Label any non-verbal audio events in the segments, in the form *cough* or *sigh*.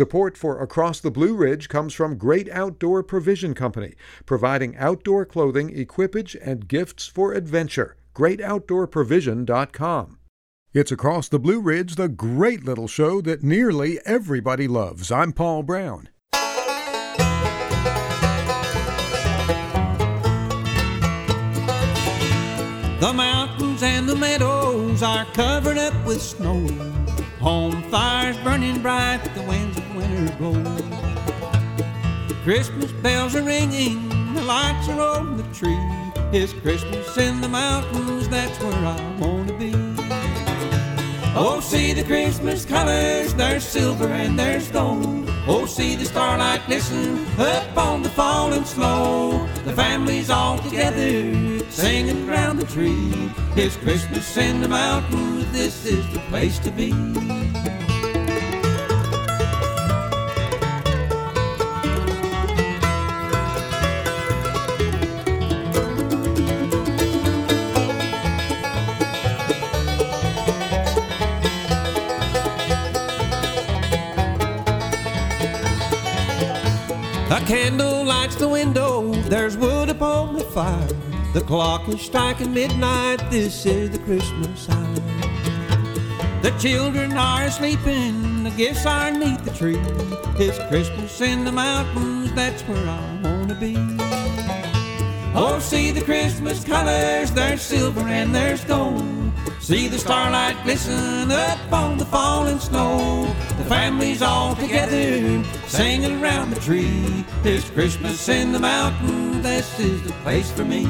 Support for Across the Blue Ridge comes from Great Outdoor Provision Company, providing outdoor clothing, equipage, and gifts for adventure. GreatOutdoorProvision.com. It's Across the Blue Ridge, the great little show that nearly everybody loves. I'm Paul Brown. The mountains and the meadows are covered up with snow. Home fires burning bright, the winds of winter blow. Christmas bells are ringing, the lights are on the tree. It's Christmas in the mountains, that's where I wanna be. Oh, see the Christmas colors, there's silver and there's gold. Oh, see the starlight glisten up on the falling snow. The family's all together, singing round the tree. It's Christmas in the mountains, this is the place to be. The window, there's wood upon the fire. The clock is striking midnight, this is the Christmas hour. The children are sleeping, the gifts are neath the tree. It's Christmas in the mountains, that's where I wanna be. Oh, see the Christmas colors, there's silver and there's gold. See the starlight glisten up on the falling snow. The family's all together, singing around the tree. It's Christmas in the mountain, this is the place for me.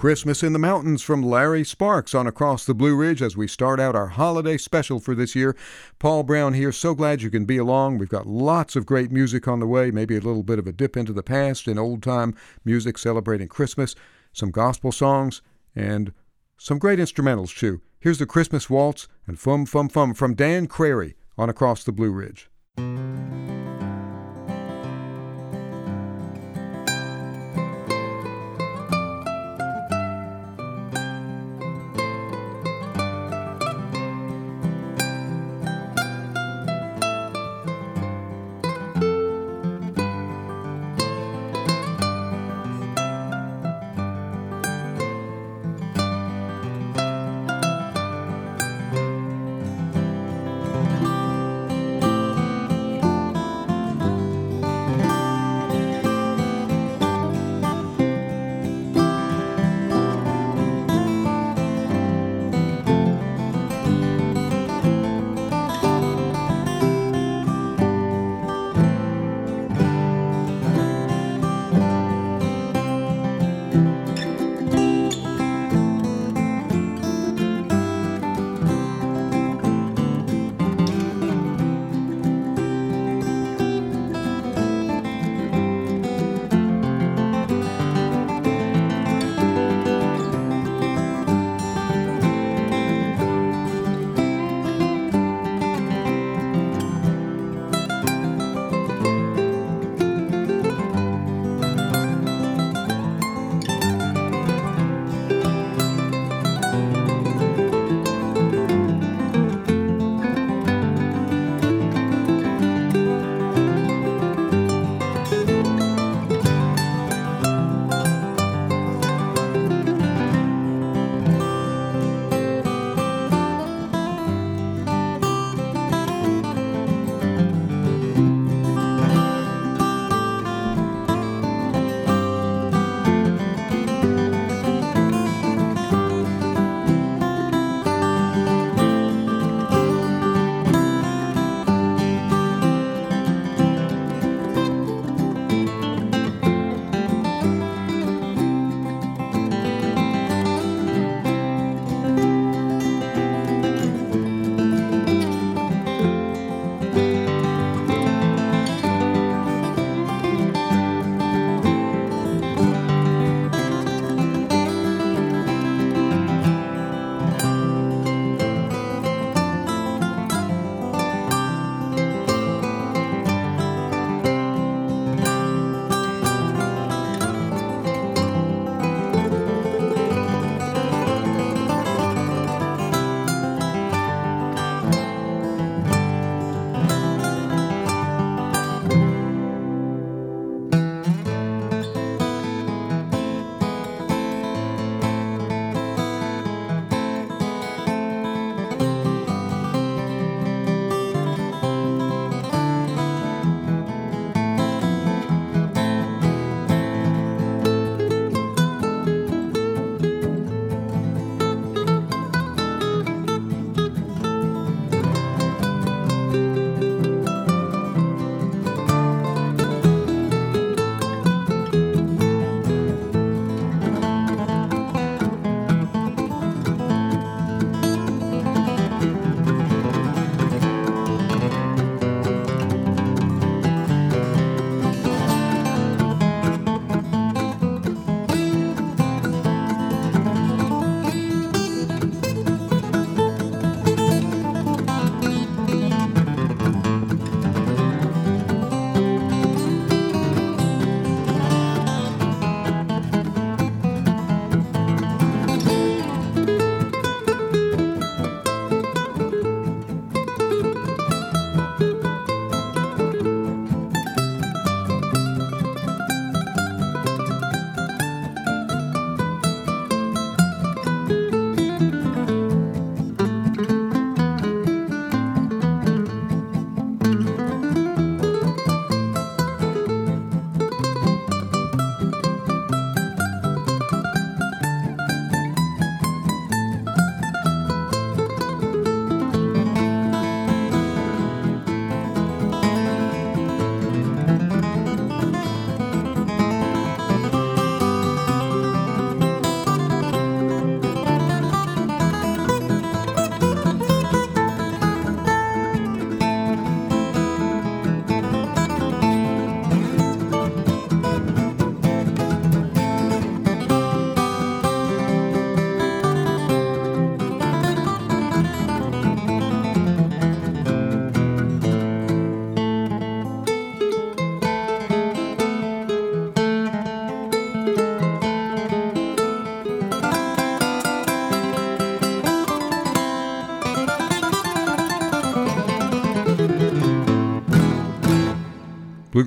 Christmas in the Mountains from Larry Sparks on Across the Blue Ridge as we start out our holiday special for this year. Paul Brown here, so glad you can be along. We've got lots of great music on the way, maybe a little bit of a dip into the past in old time music celebrating Christmas, some gospel songs, and some great instrumentals too. Here's the Christmas Waltz and Fum Fum Fum from Dan Crary on Across the Blue Ridge.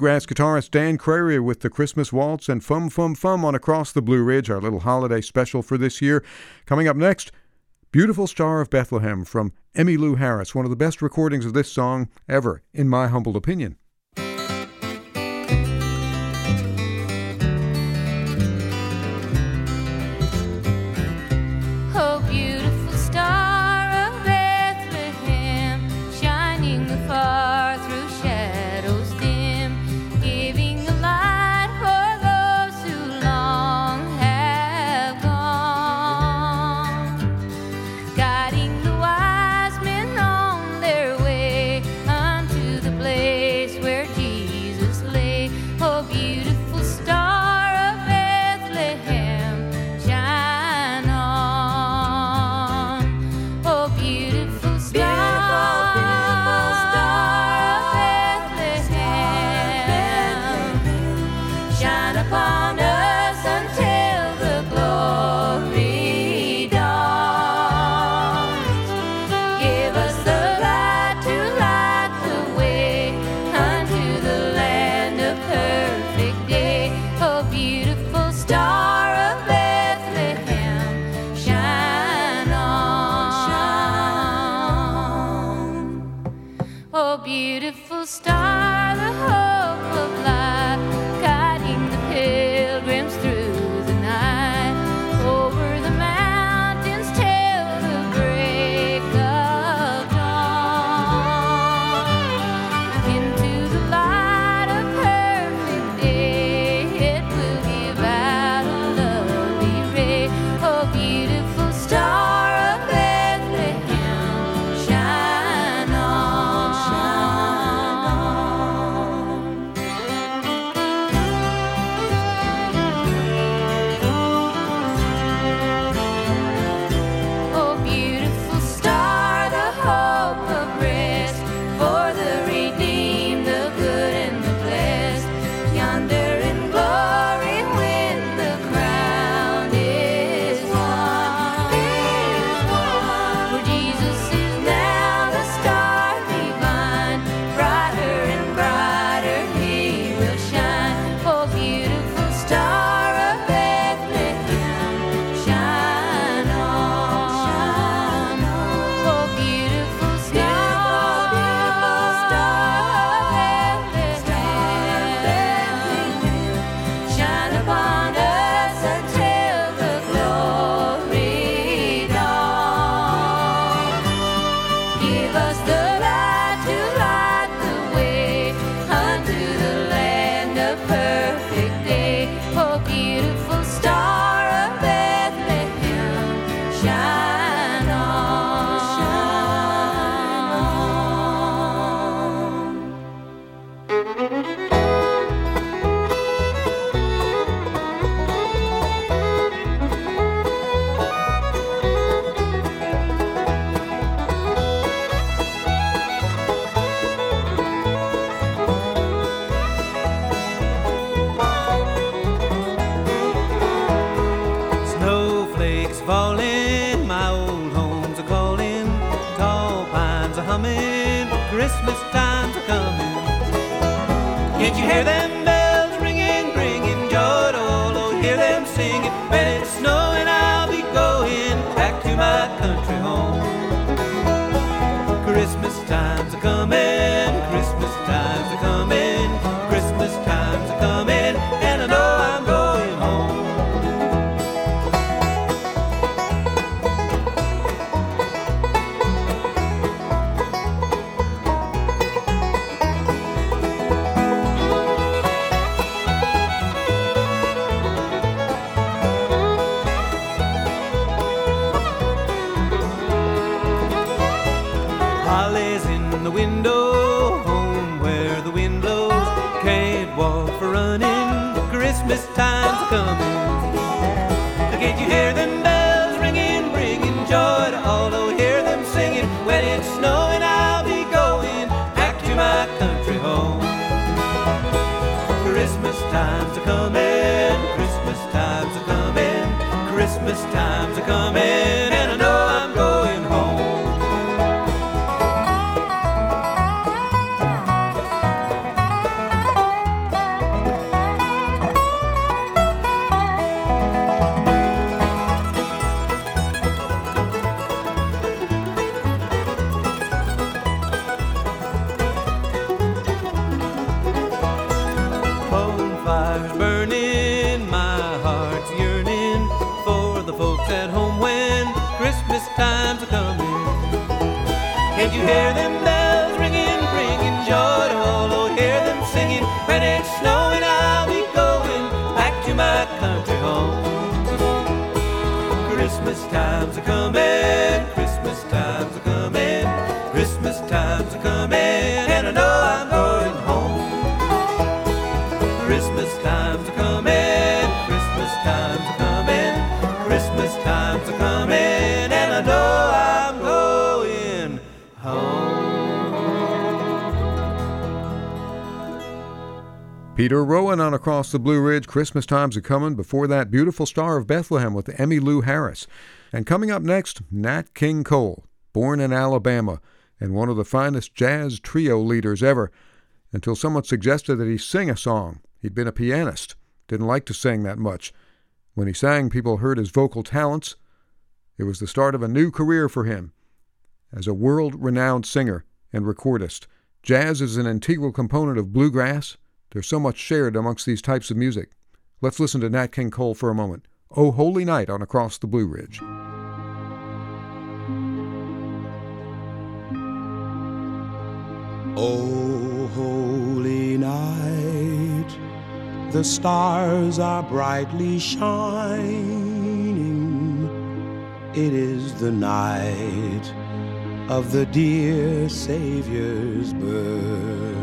Bluegrass guitarist Dan Crary with the Christmas Waltz and Fum Fum Fum on Across the Blue Ridge, our little holiday special for this year. Coming up next, Beautiful Star of Bethlehem from Emmylou Harris, one of the best recordings of this song ever, in my humble opinion. you hear them? my heart's yearning for the folks at home when Christmas time's are coming. Can't you hear them bells ringing, bringing joy to all? Oh, hear them singing, when it's snowing, I'll be going back to my country. Peter Rowan on Across the Blue Ridge, Christmas Time's a Comin'. Before that, Beautiful Star of Bethlehem with Emmylou Harris. And coming up next, Nat King Cole, born in Alabama and one of the finest jazz trio leaders ever, until someone suggested that he sing a song. He'd been a pianist, didn't like to sing that much. When he sang, people heard his vocal talents. It was the start of a new career for him. As a world renowned singer and recordist, jazz is an integral component of bluegrass. There's so much shared amongst these types of music. Let's listen to Nat King Cole for a moment. Oh Holy Night on Across the Blue Ridge. Oh, holy night, the stars are brightly shining. It is the night of the dear Savior's birth.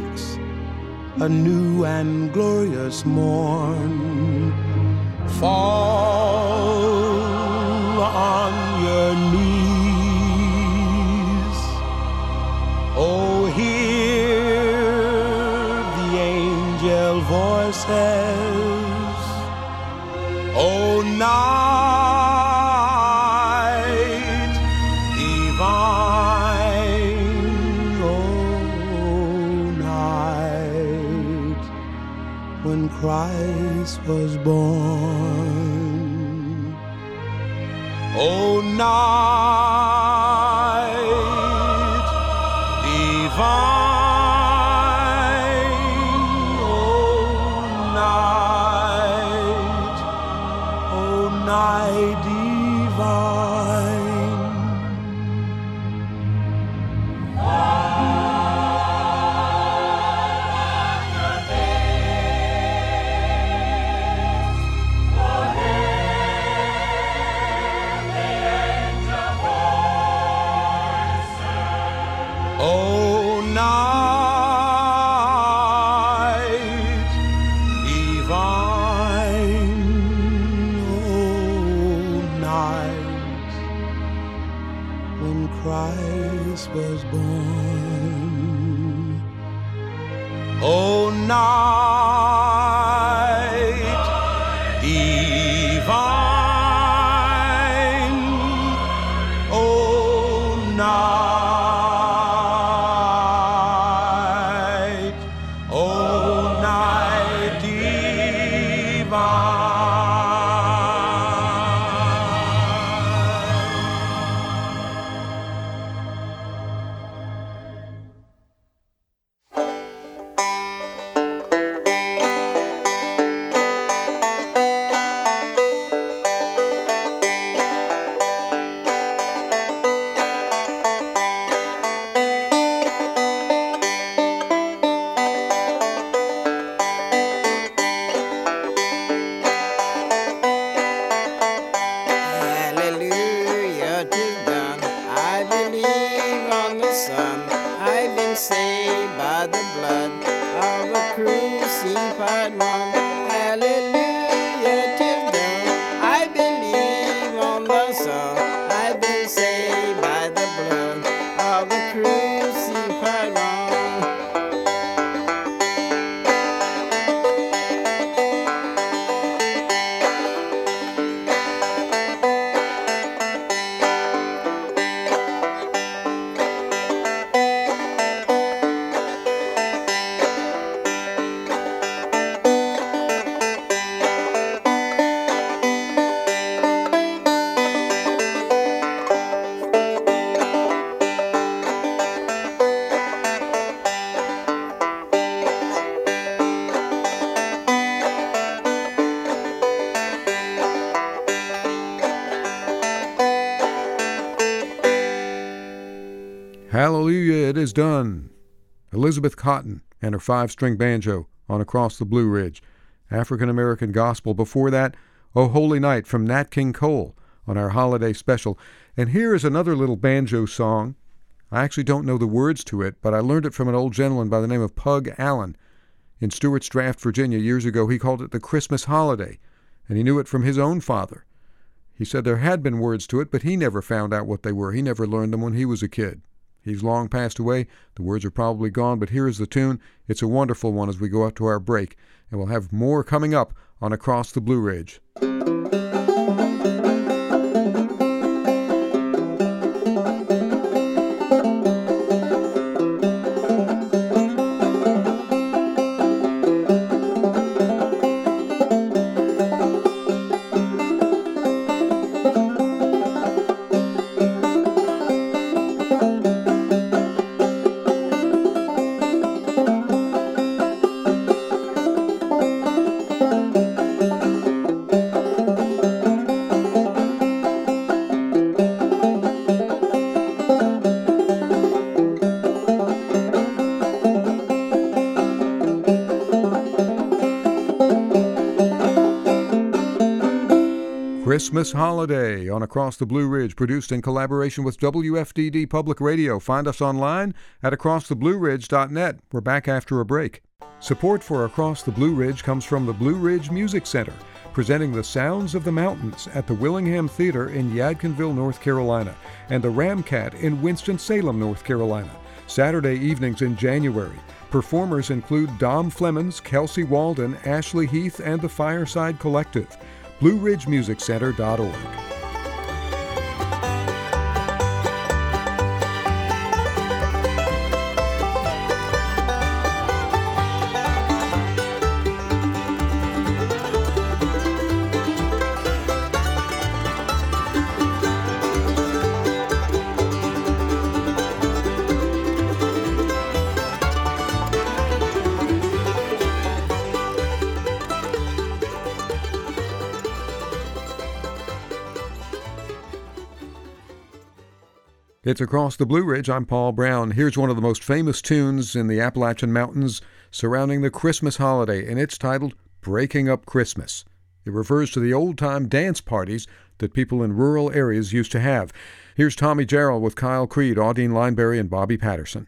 a new and glorious morn. Fall on your knees. Oh, hear the angel voices. Oh, night Christ was born. Oh, night Christ was born. Oh, night Hallelujah, it is done. Elizabeth Cotten and her five string banjo on Across the Blue Ridge. African American Gospel. Before that, Oh Holy Night from Nat King Cole on our holiday special. And here is another little banjo song. I actually don't know the words to it, but I learned it from an old gentleman by the name of Pug Allen. In Stuarts Draft, Virginia, years ago, he called it the Christmas holiday, and he knew it from his own father. He said there had been words to it, but he never found out what they were. He never learned them when he was a kid. He's long passed away. The words are probably gone, but here is the tune. It's a wonderful one as we go out to our break, and we'll have more coming up on Across the Blue Ridge. Christmas Holiday on Across the Blue Ridge, produced in collaboration with WFDD Public Radio. Find us online at acrosstheblueridge.net. We're back after a break. Support for Across the Blue Ridge comes from the Blue Ridge Music Center, presenting the sounds of the mountains at the Willingham Theater in Yadkinville, North Carolina, and the Ramkat in Winston-Salem, North Carolina. Saturday evenings in January. Performers include Dom Flemons, Kelsey Waldon, Ashley Heath, and the Fireside Collective. BlueRidgeMusicCenter.org. It's Across the Blue Ridge. I'm Paul Brown. Here's one of the most famous tunes in the Appalachian Mountains surrounding the Christmas holiday, and it's titled Breaking Up Christmas. It refers to the old time dance parties that people in rural areas used to have. Here's Tommy Jarrell with Kyle Creed, Audine Lineberry, and Bobby Patterson.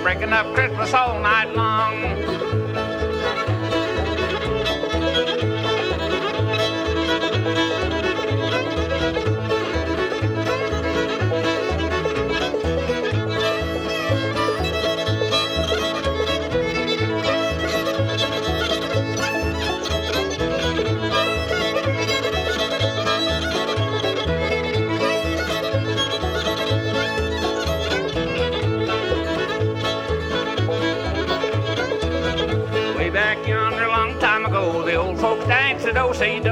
Breaking up Christmas all night long. Do-si-do.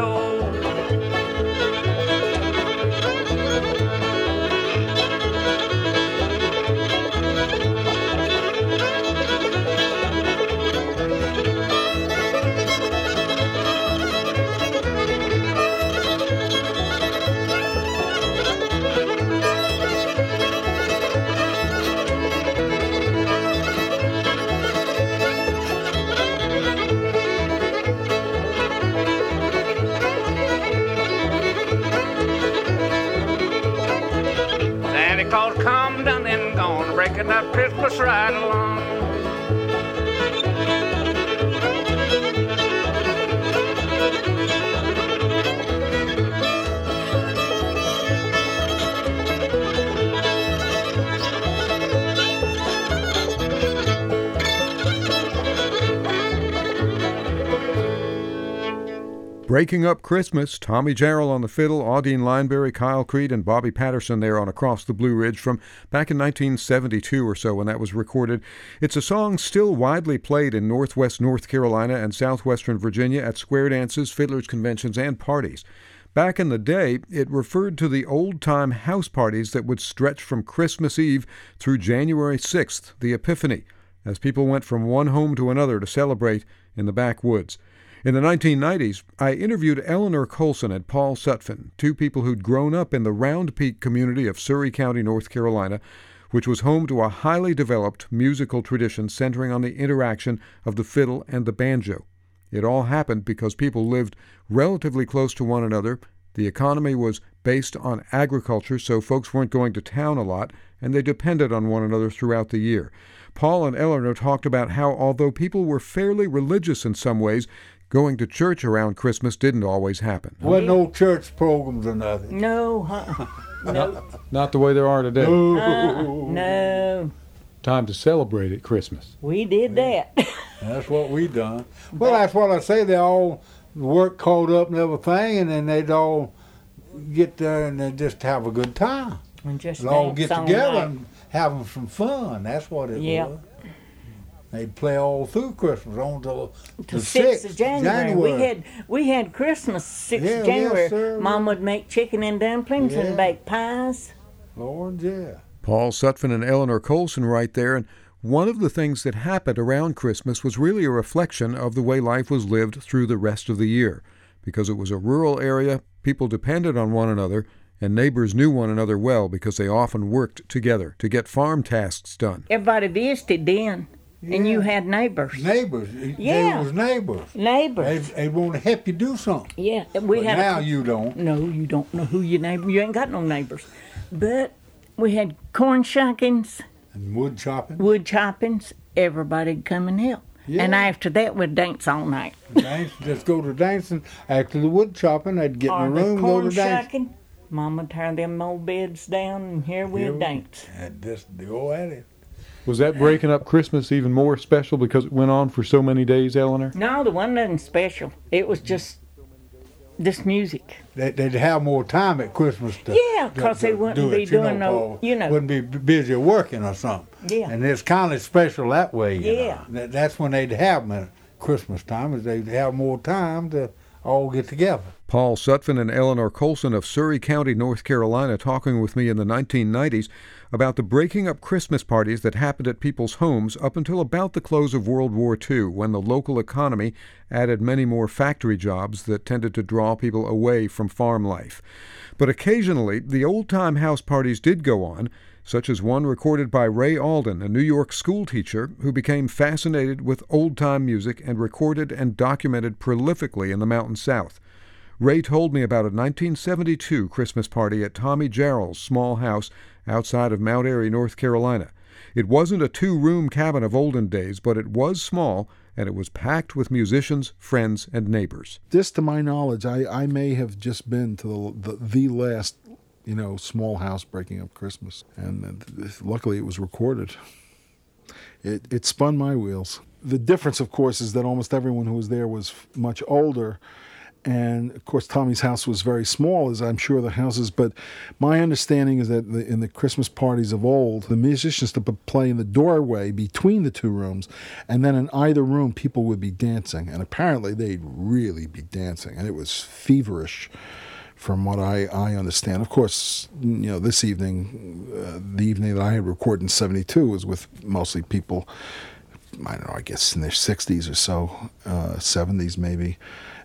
Christmas right Breaking Up Christmas, Tommy Jarrell on the fiddle, Audine Lineberry, Kyle Creed, and Bobby Patterson there on Across the Blue Ridge from back in 1972 or so when that was recorded. It's a song still widely played in northwest North Carolina and southwestern Virginia at square dances, fiddlers' conventions, and parties. Back in the day, it referred to the old time house parties that would stretch from Christmas Eve through January 6th, the Epiphany, as people went from one home to another to celebrate in the backwoods. In the 1990s, I interviewed Eleanor Coalson and Paul Sutphin, two people who'd grown up in the Round Peak community of Surry County, North Carolina, which was home to a highly developed musical tradition centering on the interaction of the fiddle and the banjo. It all happened because people lived relatively close to one another. The economy was based on agriculture, so folks weren't going to town a lot, and they depended on one another throughout the year. Paul and Eleanor talked about how, although people were fairly religious in some ways, going to church around Christmas didn't always happen. Wasn't no church programs or nothing. No, *laughs* huh? No, Not the way there are today. uh, no. Time to celebrate at Christmas. We did that. *laughs* That's what we done. Well, that's what I say. They all work caught up and everything, and then they'd all get there and they just have a good time. and just They'd all get together night. and having some fun. That's what it Yeah. was. They'd play all through Christmas on till to the sixth of January. We had we had Christmas sixth Yeah, of yes, January. sir. Mom would make chicken and dumplings Yeah. and bake pies. Lord, yeah. Paul Sutphin and Eleanor Coalson right there, and one of the things that happened around Christmas was really a reflection of the way life was lived through the rest of the year. Because it was a rural area, people depended on one another, and neighbors knew one another well because they often worked together to get farm tasks done. Everybody visited then, and you had neighbors. Neighbors. Yeah. They was neighbors. Neighbors. they want to help you do something. Yeah, we But had. now a, you don't. no, you don't know who your neighbor. You ain't got no neighbors, but we had corn shuckings, And wood chopping. wood choppings. Everybody'd come and help. Yeah. And after that, we'd dance all night. Dance, just go to dancing. After the wood chopping, I'd get or in the the room, go to dance. shucking. Mama tear them old beds down, and here we'd we- dance. And just go at it. Was that breaking up Christmas even more special because it went on for so many days, Eleanor? No, there wasn't nothing special. It was just this music. They, they'd have more time at Christmas to Yeah, 'cause they wouldn't do be it, you doing no- Paul. you know. wouldn't be busy working or something. Yeah. And it's kind of special that way. You Yeah. know. That, that's when they'd have them at Christmas time, is they'd have more time to all get together. Paul Sutphin and Eleanor Coalson of Surry County, North Carolina, talking with me in the 1990s about the breaking up Christmas parties that happened at people's homes up until about the close of World War II, when the local economy added many more factory jobs that tended to draw people away from farm life. But occasionally, the old time house parties did go on, such as one recorded by Ray Alden, a New York schoolteacher who became fascinated with old time music and recorded and documented prolifically in the Mountain South. Ray told me about a 1972 Christmas party at Tommy Jarrell's small house outside of Mount Airy, North Carolina. It wasn't a two room cabin of olden days, but it was small, and it was packed with musicians, friends, and neighbors. this to my knowledge i, I may have just been to the, the, the last you know small house breaking up christmas and luckily it was recorded it, it spun my wheels the difference of course is that almost everyone who was there was much older and of course tommy's house was very small as i'm sure the houses but my understanding is that the, in the christmas parties of old the musicians would play in the doorway between the two rooms and then in either room people would be dancing and apparently they'd really be dancing and it was feverish from what I, I understand. Of course, you know, this evening, uh, the evening that I had recorded in 72 was with mostly people, I don't know, I guess in their 60s or so, uh, 70s maybe.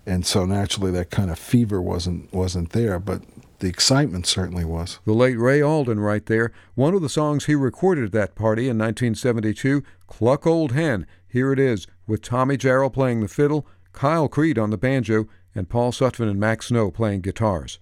And so naturally that kind of fever wasn't wasn't there, but the excitement certainly was. The late Ray Alden, right there, one of the songs he recorded at that party in 1972, Cluck Old Hen. Here it is, with Tommy Jarrell playing the fiddle, Kyle Creed on the banjo, and Paul Sutphin and Mac Snow playing guitars.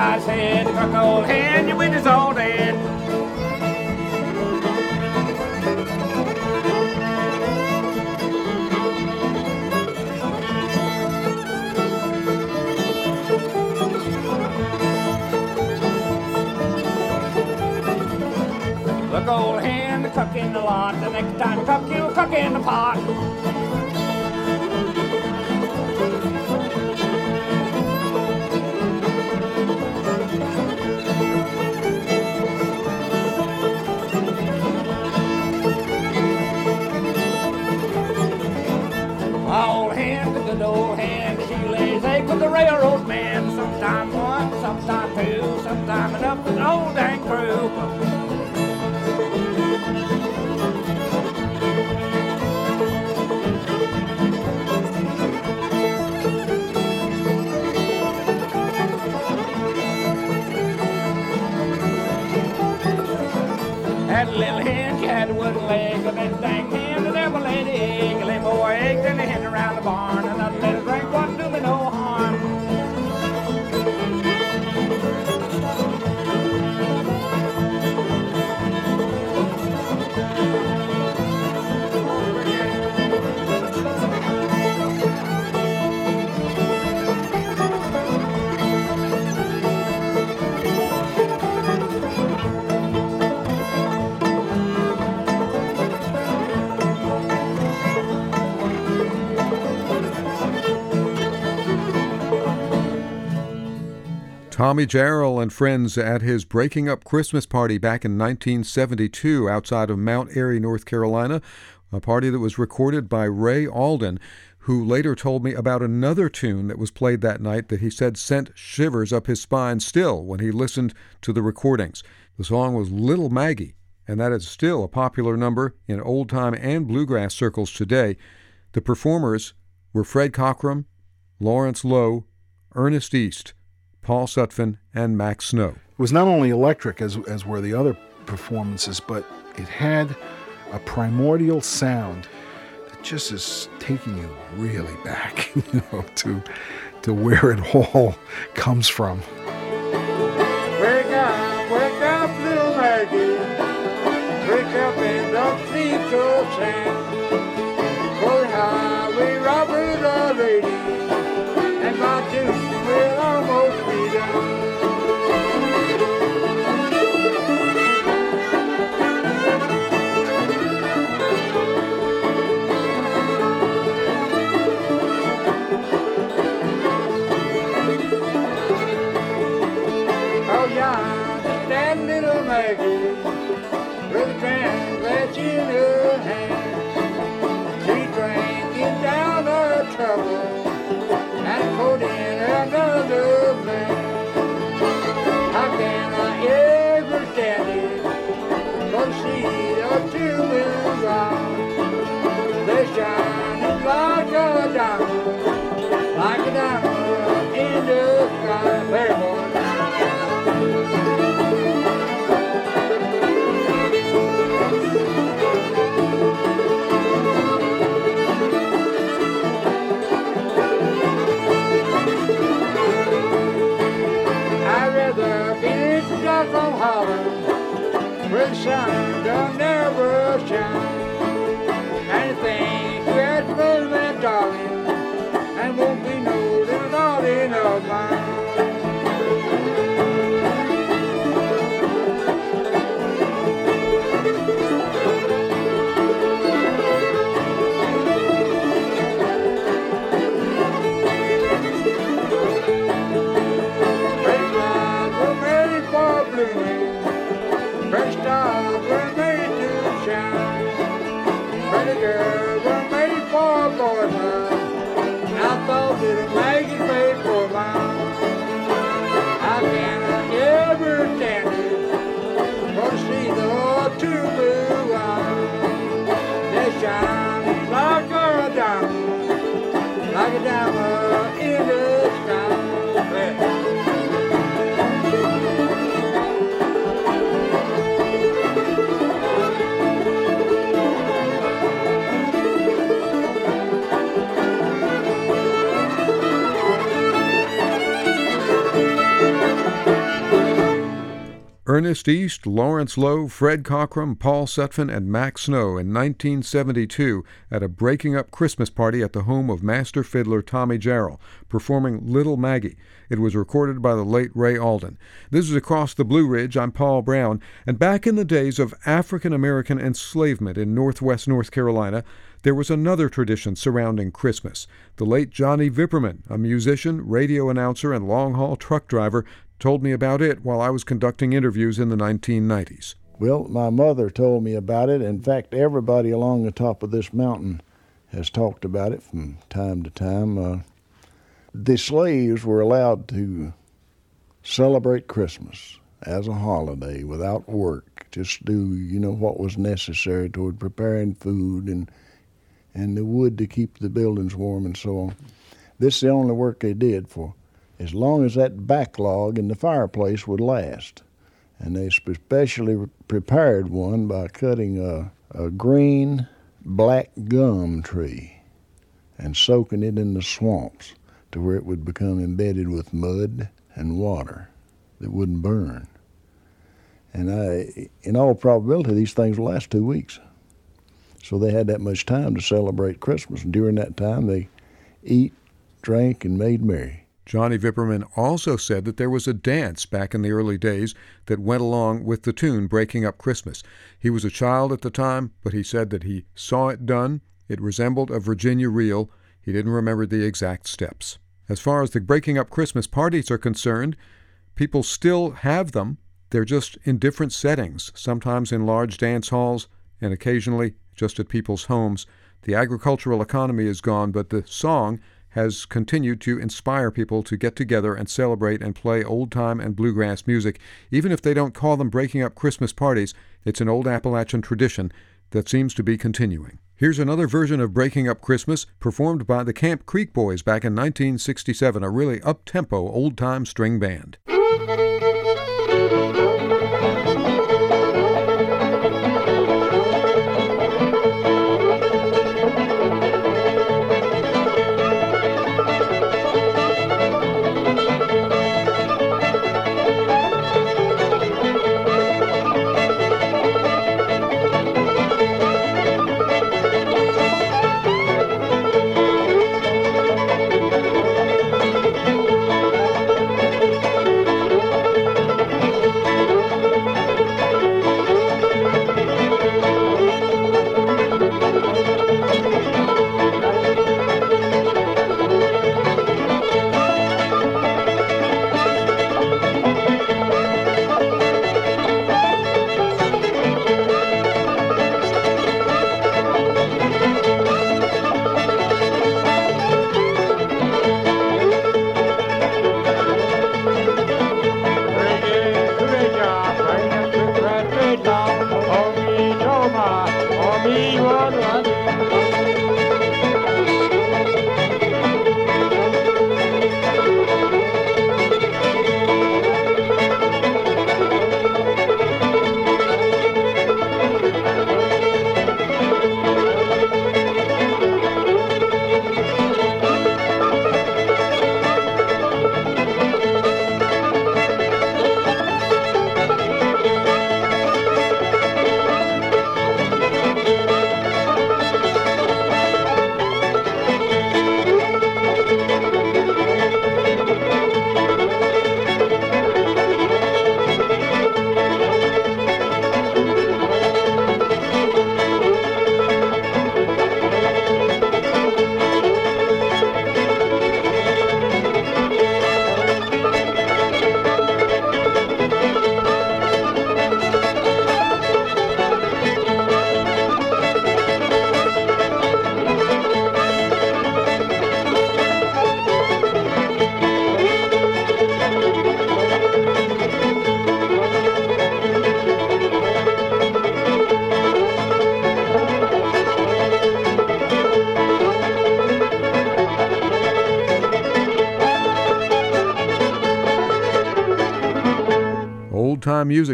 I said, cook old hen, your winter's all dead. Look, old the cook in the lot. The next time cook, you cook in the pot. Railroad man. Sometime one, sometime two, sometime enough with the old dang crew. A little hen, she had a wooden leg, but that dang Tommy Jarrell and friends at his breaking up Christmas party back in 1972 outside of Mount Airy, North Carolina, a party that was recorded by Ray Alden, who later told me about another tune that was played that night that he said sent shivers up his spine still when he listened to the recordings. The song was Little Maggie, and that is still a popular number in old time and bluegrass circles today. The performers were Fred Cockerham, Lawrence Lowe, Ernest East, Paul Sutphin, and Mac Snow. It was not only electric as, as were the other performances, but it had a primordial sound that just is taking you really back, *laughs* you know, to to where it all comes from. Holland, where the never shine. Stars were Ernest East, Lawrence Lowe, Fred Cockerham, Paul Sutphin, and Mac Snow in 1972 at a breaking up Christmas party at the home of master fiddler Tommy Jarrell, performing Little Maggie. It was recorded by the late Ray Alden. This is Across the Blue Ridge. I'm Paul Brown. And back in the days of African American enslavement in northwest North Carolina, there was another tradition surrounding Christmas. The late Johnny Vipperman, a musician, radio announcer, and long haul truck driver, told me about it while I was conducting interviews in the 1990s. Well, my mother told me about it. In fact, everybody along the top of this mountain has talked about it from time to time. Uh, the slaves were allowed to celebrate Christmas as a holiday without work, just do, you know, what was necessary toward preparing food and and the wood to keep the buildings warm and so on. This is the only work they did for as long as that backlog in the fireplace would last. And they specially prepared one by cutting a, a green black gum tree and soaking it in the swamps to where it would become embedded with mud and water that wouldn't burn. And I, in all probability, these things will last two weeks. So they had that much time to celebrate Christmas. And during that time, they eat, drank, and made merry. Johnny Vipperman also said that there was a dance back in the early days that went along with the tune Breaking Up Christmas. He was a child at the time, but he said that he saw it done. It resembled a Virginia reel. He didn't remember the exact steps. As far as the Breaking Up Christmas parties are concerned, people still have them. They're just in different settings, sometimes in large dance halls and occasionally just at people's homes. The agricultural economy is gone, but the song has continued to inspire people to get together and celebrate and play old time and bluegrass music. Even if they don't call them breaking up Christmas parties, it's an old Appalachian tradition that seems to be continuing. Here's another version of Breaking Up Christmas performed by the Camp Creek Boys back in 1967, a really up tempo old time string band.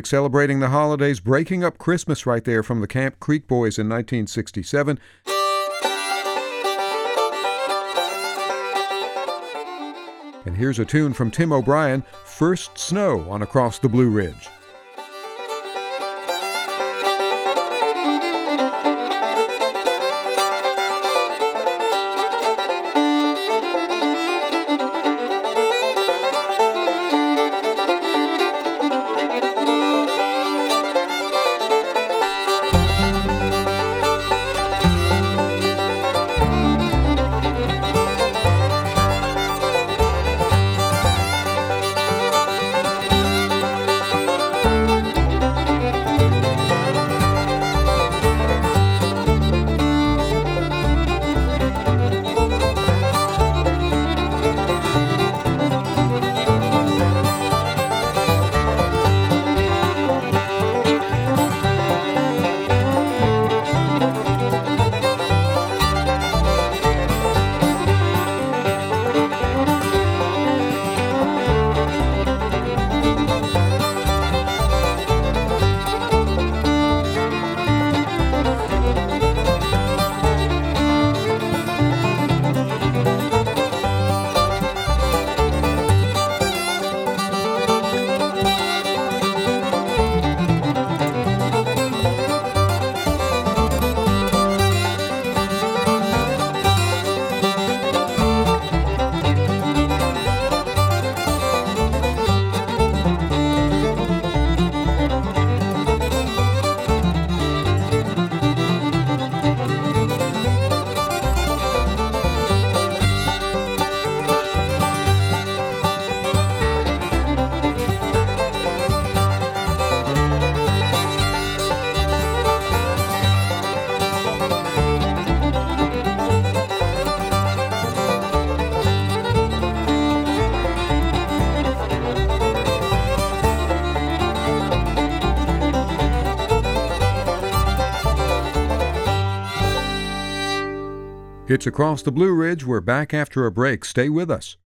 Music celebrating the holidays, breaking up Christmas right there from the Camp Creek Boys in 1967. And here's a tune from Tim O'Brien, First Snow on Across the Blue Ridge. It's Across the Blue Ridge. We're back after a break. Stay with us.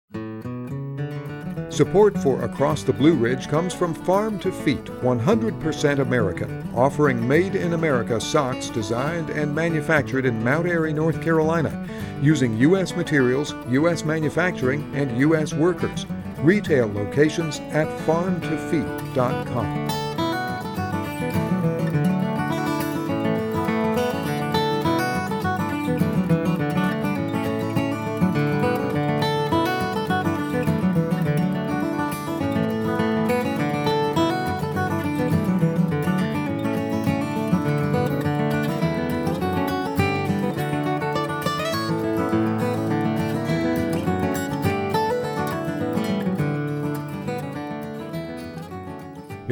Support for Across the Blue Ridge comes from Farm to Feet, 100% American, offering made in America socks designed and manufactured in Mount Airy, North Carolina, using U.S. materials, U.S. manufacturing, and U.S. workers. Retail locations at farmtofeet.com.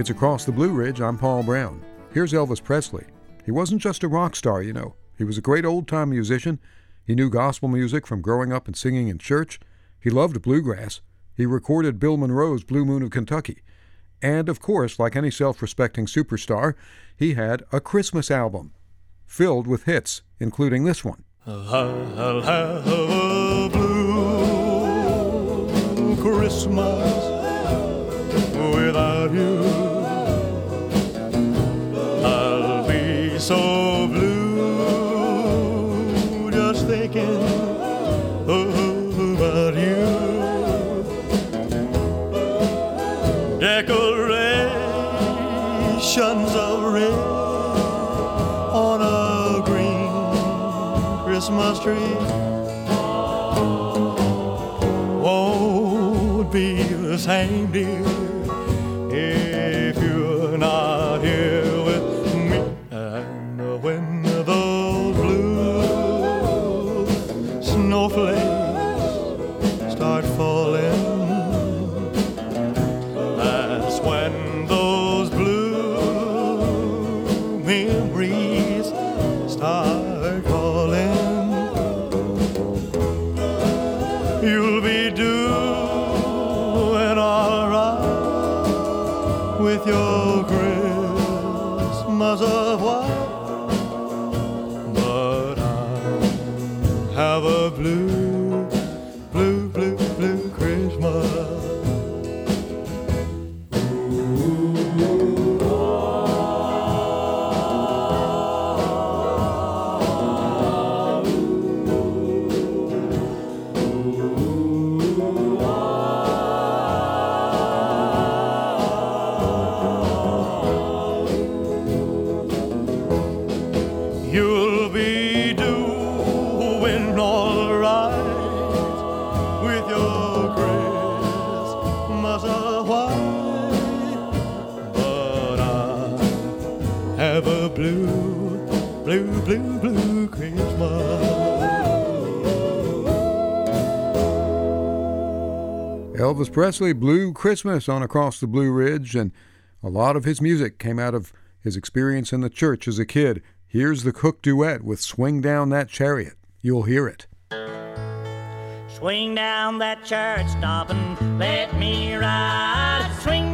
It's Across the Blue Ridge. I'm Paul Brown. Here's Elvis Presley. He wasn't just a rock star, you know. He was a great old time musician. He knew gospel music from growing up and singing in church. He loved bluegrass. He recorded Bill Monroe's Blue Moon of Kentucky. And of course, like any self respecting superstar, he had a Christmas album filled with hits, including this one. I'll have a blue Christmas without you. So blue just thinking about you. Decorations of red on a green Christmas tree won't be the same, dear, Elvis Presley, Blue Christmas on Across the Blue Ridge, and a lot of his music came out of his experience in the church as a kid. Here's the Cook duet with Swing Down That Chariot. You'll hear it. Swing down that chariot stop and let me ride. Swing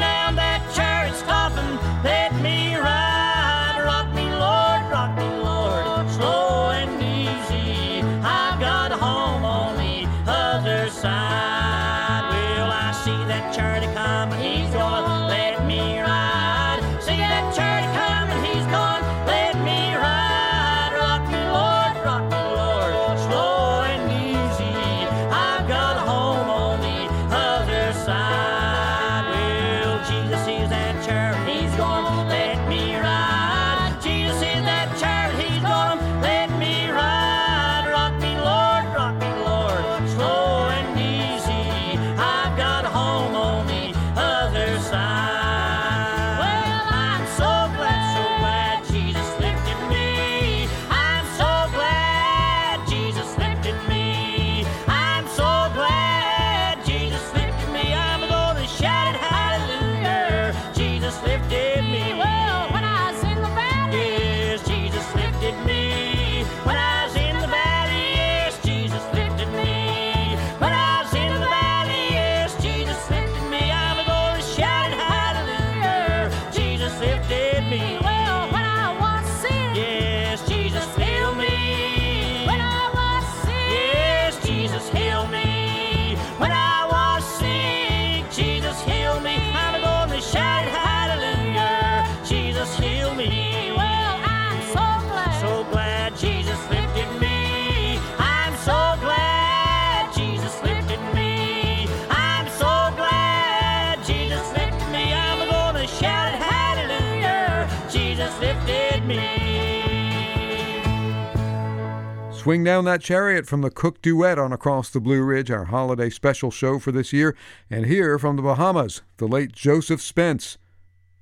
Swing Down That Chariot from the Cook Duet on Across the Blue Ridge, our holiday special show for this year. And here from the Bahamas, the late Joseph Spence.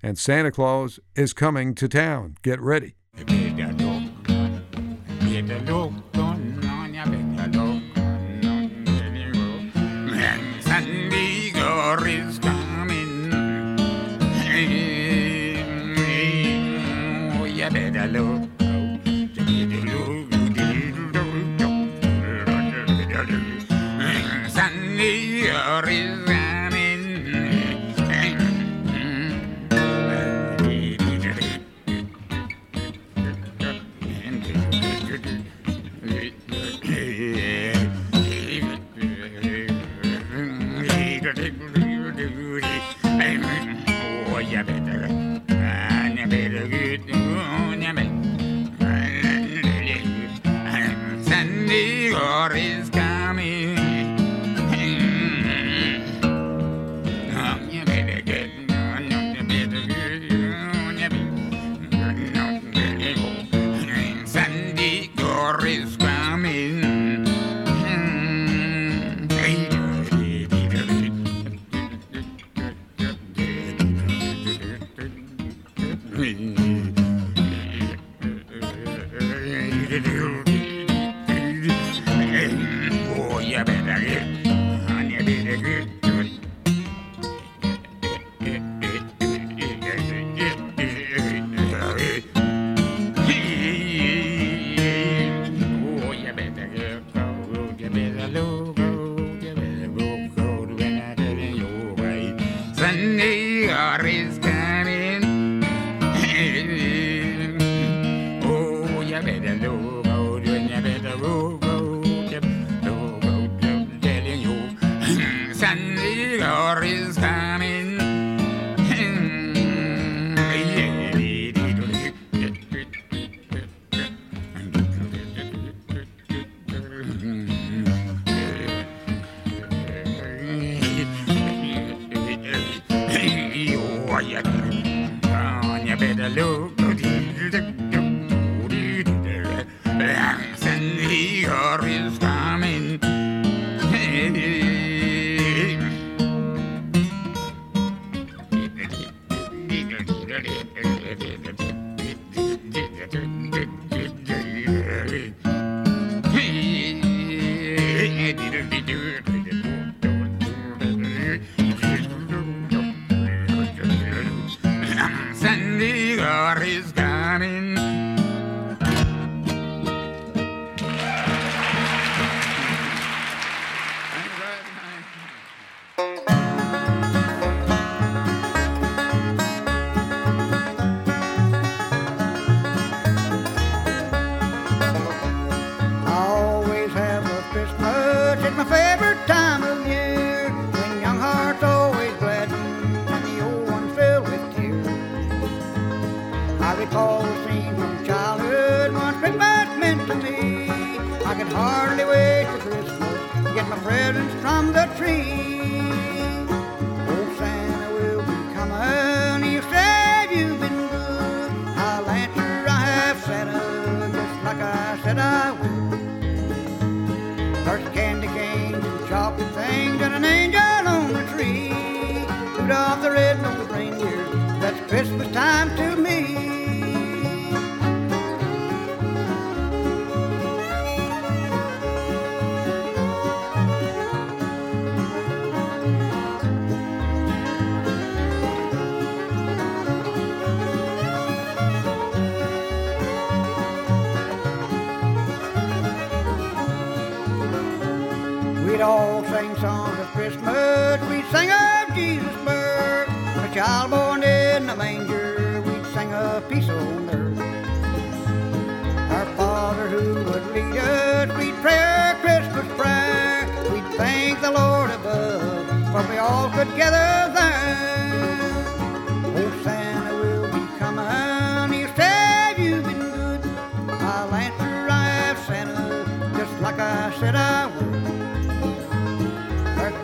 And Santa Claus is coming to town. Get ready. Oh, presents from the tree. Santa will be coming. Said you've been good. I'll answer I have Santa just like I said I would. There's candy canes and chocolate things and an angel on the tree. Rudolph the red-nosed reindeer, that's Christmas time to me. Could gather there. Oh, Santa will be coming. You said you've been good. I'll answer I Santa, just like I said I would.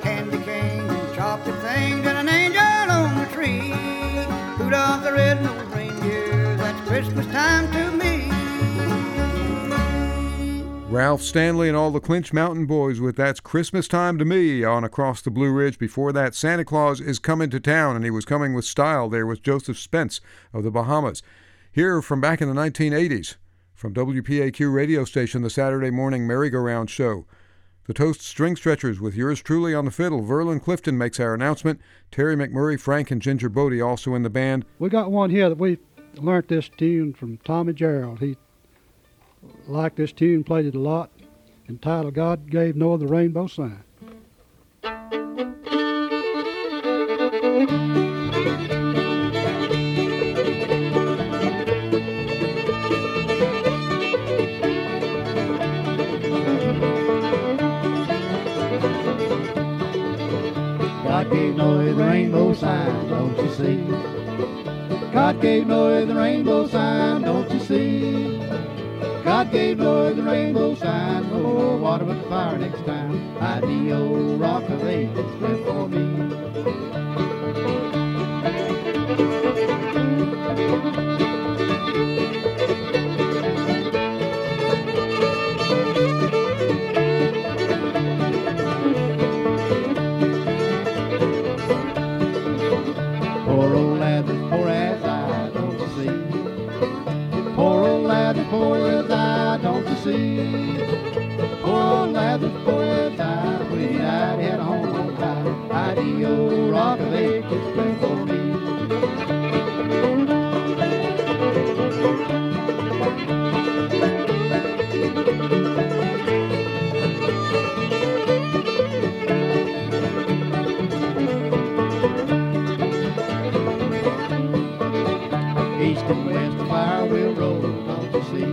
Candy canes and things and an angel on the tree. Reindeer, that's Christmas time to me. Ralph Stanley and all the Clinch Mountain Boys with That's Christmas Time to Me on Across the Blue Ridge. Before that, Santa Claus is coming to town, and he was coming with style there with Joseph Spence of the Bahamas. Here from back in the 1980s, from WPAQ radio station, the Saturday morning merry-go-round show. The Toast String Stretchers with yours truly on the fiddle. Verlin Clifton makes our announcement. Terry McMurray, Frank, and Ginger Bodie also in the band. We got one here that we learned this tune from Tommy Jarrell. He liked this tune, played it a lot, entitled God Gave Noah the Rainbow Sign. God gave Noah the rainbow sign, don't you see? God gave Noah the rainbow sign, don't you see? God gave Noah the rainbow sign, no more water but fire next time. I.D.O. Rock of Ages for me. East and west the fire will roll, don't you see?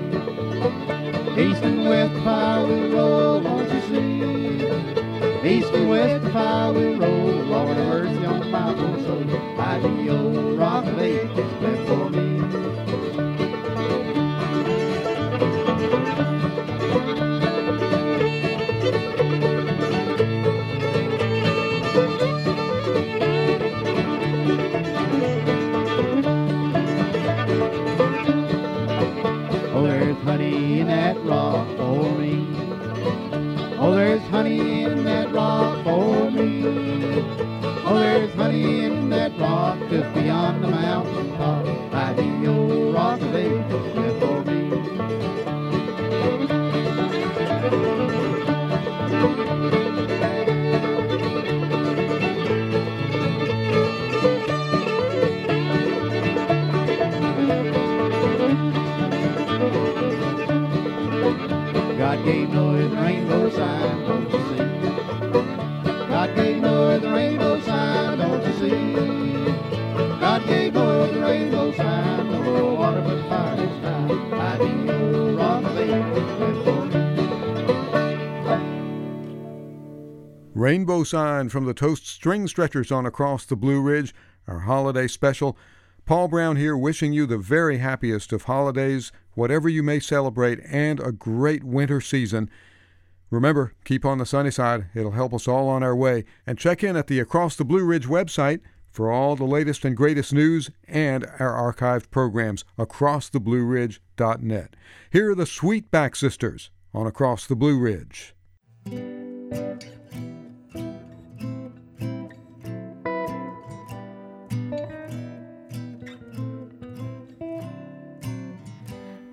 East and west the fire will roll, west the fire will roll, Lord have mercy on my poor soul. I.D.O. Rock of Ages left for me. Rainbow Sign from the Toast String Stretchers on Across the Blue Ridge, our holiday special. Paul Brown here wishing you the very happiest of holidays, whatever you may celebrate, and a great winter season. Remember, keep on the sunny side. It'll help us all on our way. And check in at the Across the Blue Ridge website for all the latest and greatest news and our archived programs, across the blue acrosstheblueridge.net. Here are the Sweetback Sisters on Across the Blue Ridge.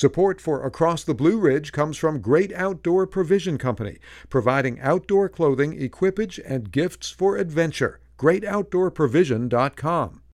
Support for Across the Blue Ridge comes from Great Outdoor Provision Company, providing outdoor clothing, equipage, and gifts for adventure. GreatOutdoorProvision.com.